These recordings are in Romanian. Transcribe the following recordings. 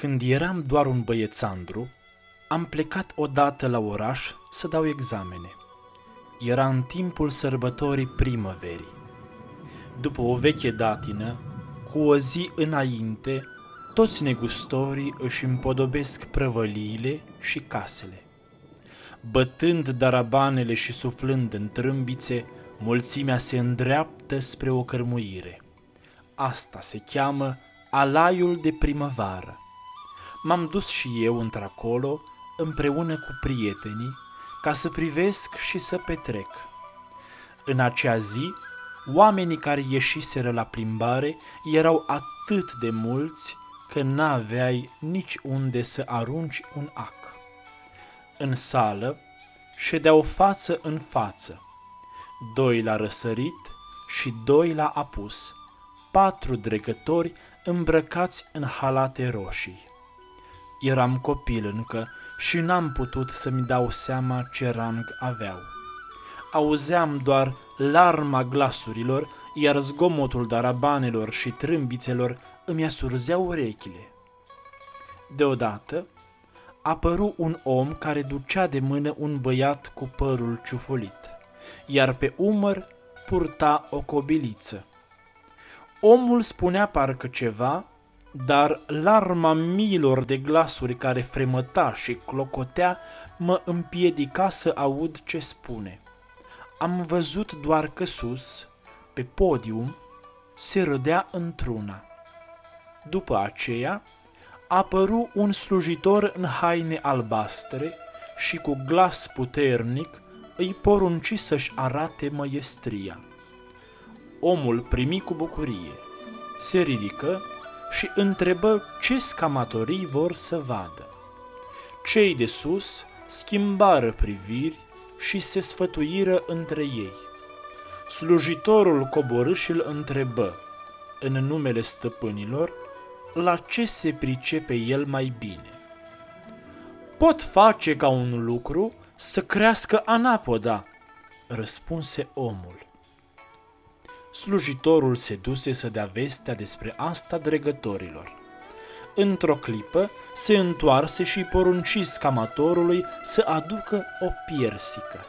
Când eram doar un băiețandru, am plecat odată la oraș să dau examene. Era în timpul sărbătorii primăverii. După o veche datină, cu o zi înainte, toți negustorii își împodobesc prăvăliile și casele. Bătând darabanele și suflând în trâmbițe, mulțimea se îndreaptă spre o cărmuire. Asta se cheamă alaiul de primăvară. M-am dus și eu într-acolo, împreună cu prietenii, ca să privesc și să petrec. În acea zi, oamenii care ieșiseră la plimbare erau atât de mulți că n-aveai nici unde să arunci un ac. În sală ședeau față în față, doi la răsărit și doi la apus, patru dregători îmbrăcați în halate roșii. Eram copil încă și n-am putut să-mi dau seama ce rang aveau. Auzeam doar larma glasurilor, iar zgomotul darabanelor și trâmbițelor îmi asurzeau urechile. Deodată apăru un om care ducea de mână un băiat cu părul ciufolit, iar pe umăr purta o cobiliță. Omul spunea parcă ceva, dar larma miilor de glasuri care fremăta și clocotea mă împiedica să aud ce spune. Am văzut doar că sus, pe podium, se râdea într-una. După aceea, apăru un slujitor în haine albastre și cu glas puternic îi porunci să-și arate măiestria. Omul primi cu bucurie, se ridică și întrebă ce scamatorii vor să vadă. Cei de sus schimbară priviri și se sfătuiră între ei. Slujitorul coborâ și îl întrebă, în numele stăpânilor, la ce se pricepe el mai bine. Pot face ca un lucru să crească anapoda, răspunse omul. Slujitorul se duse să dea vestea despre asta dregătorilor. Într-o clipă se întoarse și porunci scamatorului să aducă o piersică.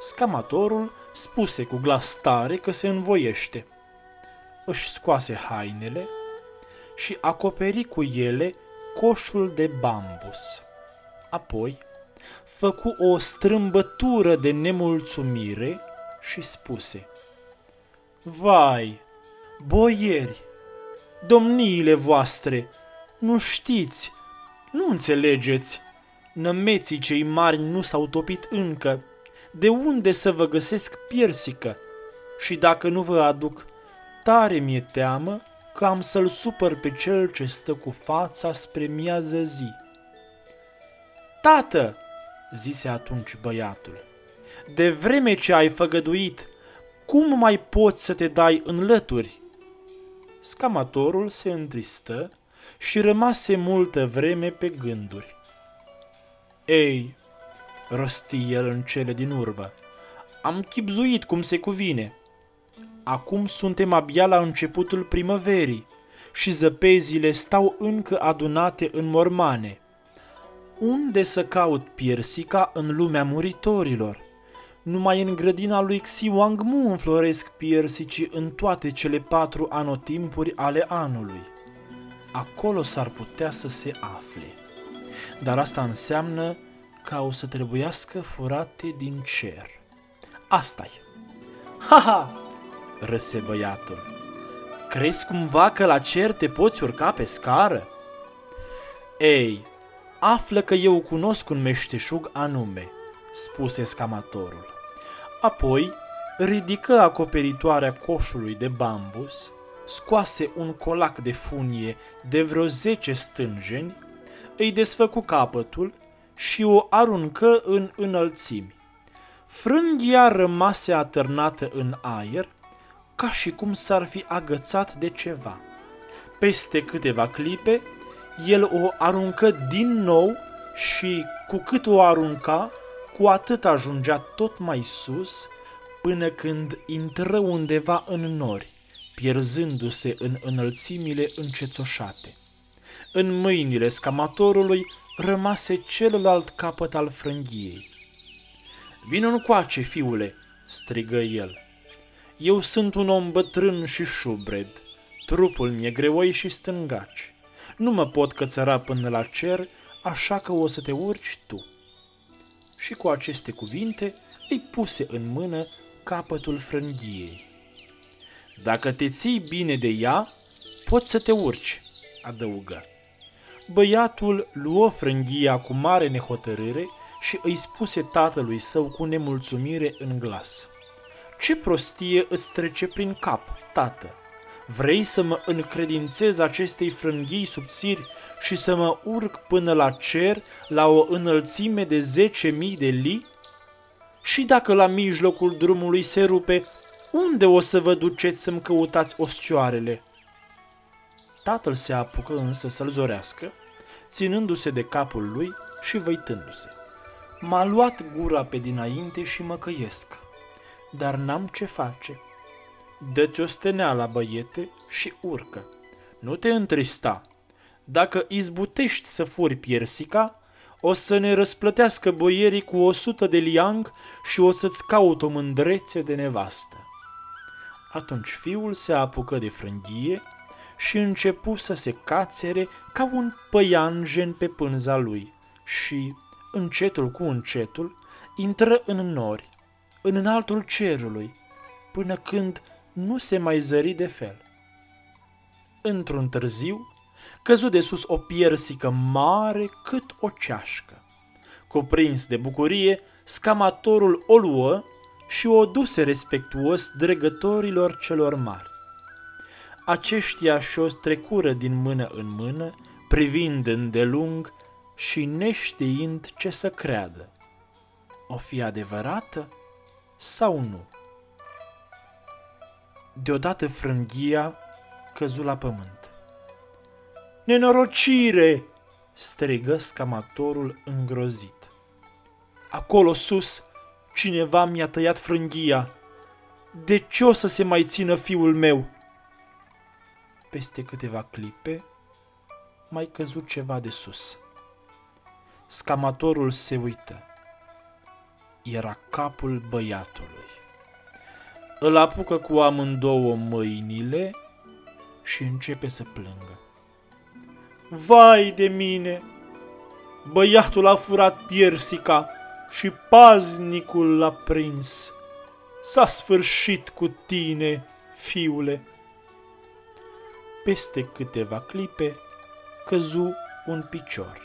Scamatorul spuse cu glas tare că se învoiește. Își scoase hainele și acoperi cu ele coșul de bambus. Apoi făcu o strâmbătură de nemulțumire și spuse Vai, boieri, domniile voastre, nu știți, nu înțelegeți, nămeții cei mari nu s-au topit încă, de unde să vă găsesc piersică? Și dacă nu vă aduc, tare mi-e teamă că am să-l supăr pe cel ce stă cu fața spre miază zi. Tată, zise atunci băiatul, de vreme ce ai făgăduit, cum mai poți să te dai în lături? Scamatorul se întristă și rămase multă vreme pe gânduri. Ei, rosti el în cele din urmă, am chipzuit cum se cuvine – Acum suntem abia la începutul primăverii și zăpezile stau încă adunate în mormane. Unde să caut piersica în lumea muritorilor? Numai în grădina lui Xi Wangmu înfloresc piersici în toate cele patru anotimpuri ale anului. Acolo s-ar putea să se afle. Dar asta înseamnă că o să trebuiască furate din cer. Asta-i. Ha-ha! râse băiatul. Crezi cumva că la cer te poți urca pe scară? Ei, află că eu cunosc un meșteșug anume, spuse scamatorul. Apoi ridică acoperitoarea coșului de bambus, scoase un colac de funie de vreo zece stângeni, îi desfăcu capătul și o aruncă în înălțimi. Frânghia rămase atârnată în aer ca și cum s-ar fi agățat de ceva. Peste câteva clipe, el o aruncă din nou și cu cât o arunca, cu atât ajungea tot mai sus, până când intră undeva în nori, pierzându-se în înălțimile încețoșate. În mâinile scamatorului rămase celălalt capăt al frânghiei. Vino încoace, fiule, strigă el. Eu sunt un om bătrân și șubred, trupul mi-e greoi și stângaci. Nu mă pot cățăra până la cer, așa că o să te urci tu. Și cu aceste cuvinte îi puse în mână capătul frânghiei. Dacă te ții bine de ea, poți să te urci, adăugă. Băiatul luă frânghia cu mare nehotărâre și îi spuse tatălui său cu nemulțumire în glas. Ce prostie îți trece prin cap, tată? Vrei să mă încredințez acestei frânghii subțiri și să mă urc până la cer, la o înălțime de zece mii de li? Și dacă la mijlocul drumului se rupe, unde o să vă duceți să-mi căutați ostioarele? Tatăl se apucă însă să-l zorească, ținându-se de capul lui și văitându-se. M-a luat gura pe dinainte și mă căiesc, dar n-am ce face. Dă-ți o steneala, băiete, și urcă. Nu te întrista. Dacă izbutești să furi piersica, o să ne răsplătească boierii cu o sută de liang și o să-ți caut o mândrețe de nevastă. Atunci fiul se apucă de frânghie și începu să se cațere ca un păianjen pe pânza lui și, încetul cu încetul, intră în nori, în înaltul cerului, până când nu se mai zări de fel. Într-un târziu, căzu de sus o piersică mare cât o ceașcă. Cuprins de bucurie, scamatorul o luă și o duse respectuos dregătorilor celor mari. Aceștia și-o trecură din mână în mână, privind îndelung și neștiind ce să creadă. O fi adevărată sau nu? Deodată frânghia căzu la pământ. Nenorocire! strigă scamatorul îngrozit. Acolo sus, cineva mi-a tăiat frânghia. De ce o să se mai țină fiul meu? Peste câteva clipe, mai căzut ceva de sus. Scamatorul se uită. Era capul băiatului. Îl apucă cu amândouă mâinile și începe să plângă. Vai de mine! Băiatul a furat piersica și paznicul l-a prins. S-a sfârșit cu tine, fiule. Peste câteva clipe căzu un picior.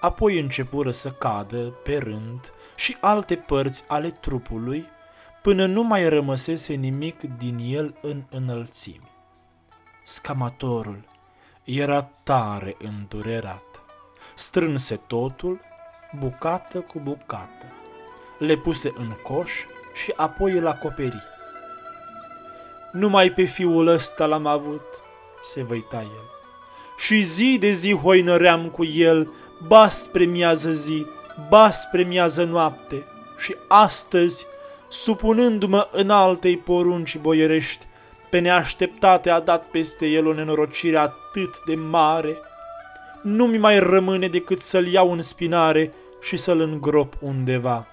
Apoi începură să cadă pe rând și alte părți ale trupului, până nu mai rămăsese nimic din el în înălțimi. Scamatorul era tare îndurerat. Strânse totul, bucată cu bucată. Le puse în coș și apoi îl acoperi. Numai pe fiul ăsta l-am avut, se văita el. Și zi de zi hoinăream cu el, ba spre miază zi, ba spre miază noapte. Și astăzi, supunându-mă în altei porunci boierești, pe neașteptate a dat peste el o nenorocire atât de mare. Nu mi mai rămâne decât să-l iau în spinare și să-l îngrop undeva.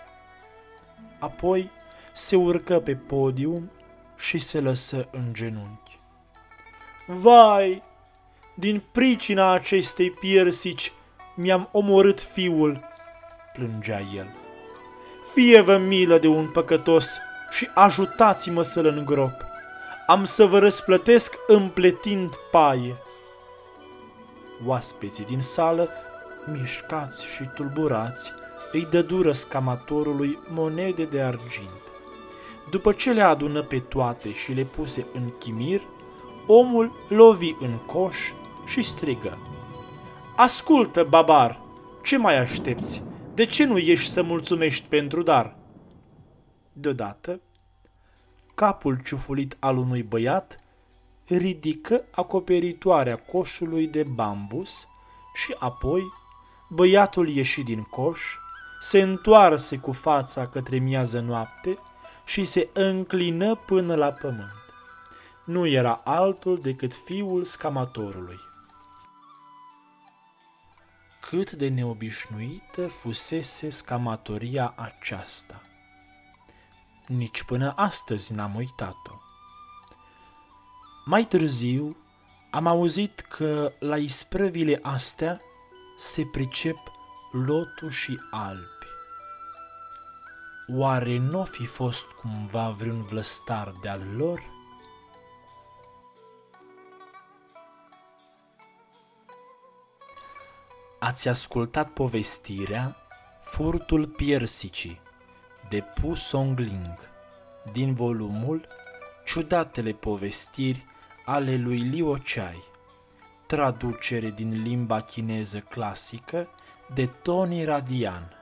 Apoi se urcă pe podium și se lăsă în genunchi. Vai, din pricina acestei piersici mi-am omorât fiul, plângea el. Fie-vă milă de un păcătos și ajutați-mă să-l îngrop. Am să vă răsplătesc împletind paie. Oaspeții din sală, mișcați și tulburați, îi dădură scamatorului monede de argint. După ce le adună pe toate și le puse în chimir, omul lovi în coș și strigă. Ascultă, babar, ce mai aștepți? De ce nu ieși să mulțumești pentru dar? Deodată, capul ciufulit al unui băiat ridică acoperitoarea coșului de bambus și apoi băiatul ieși din coș, se întoarse cu fața către miază noapte și se înclină până la pământ. Nu era altul decât fiul scamatorului. Cât de neobișnuită fusese scamatoria aceasta. Nici până astăzi n-am uitat-o. Mai târziu am auzit că la isprăvile astea se pricep lotul și albi. Oare n-o fi fost cumva vreun vlăstar de-al lor? Ați ascultat povestirea Furtul piersicii de Pu Songling din volumul Ciudatele povestiri ale lui Liu Chai, traducere din limba chineză clasică de Tony Radian.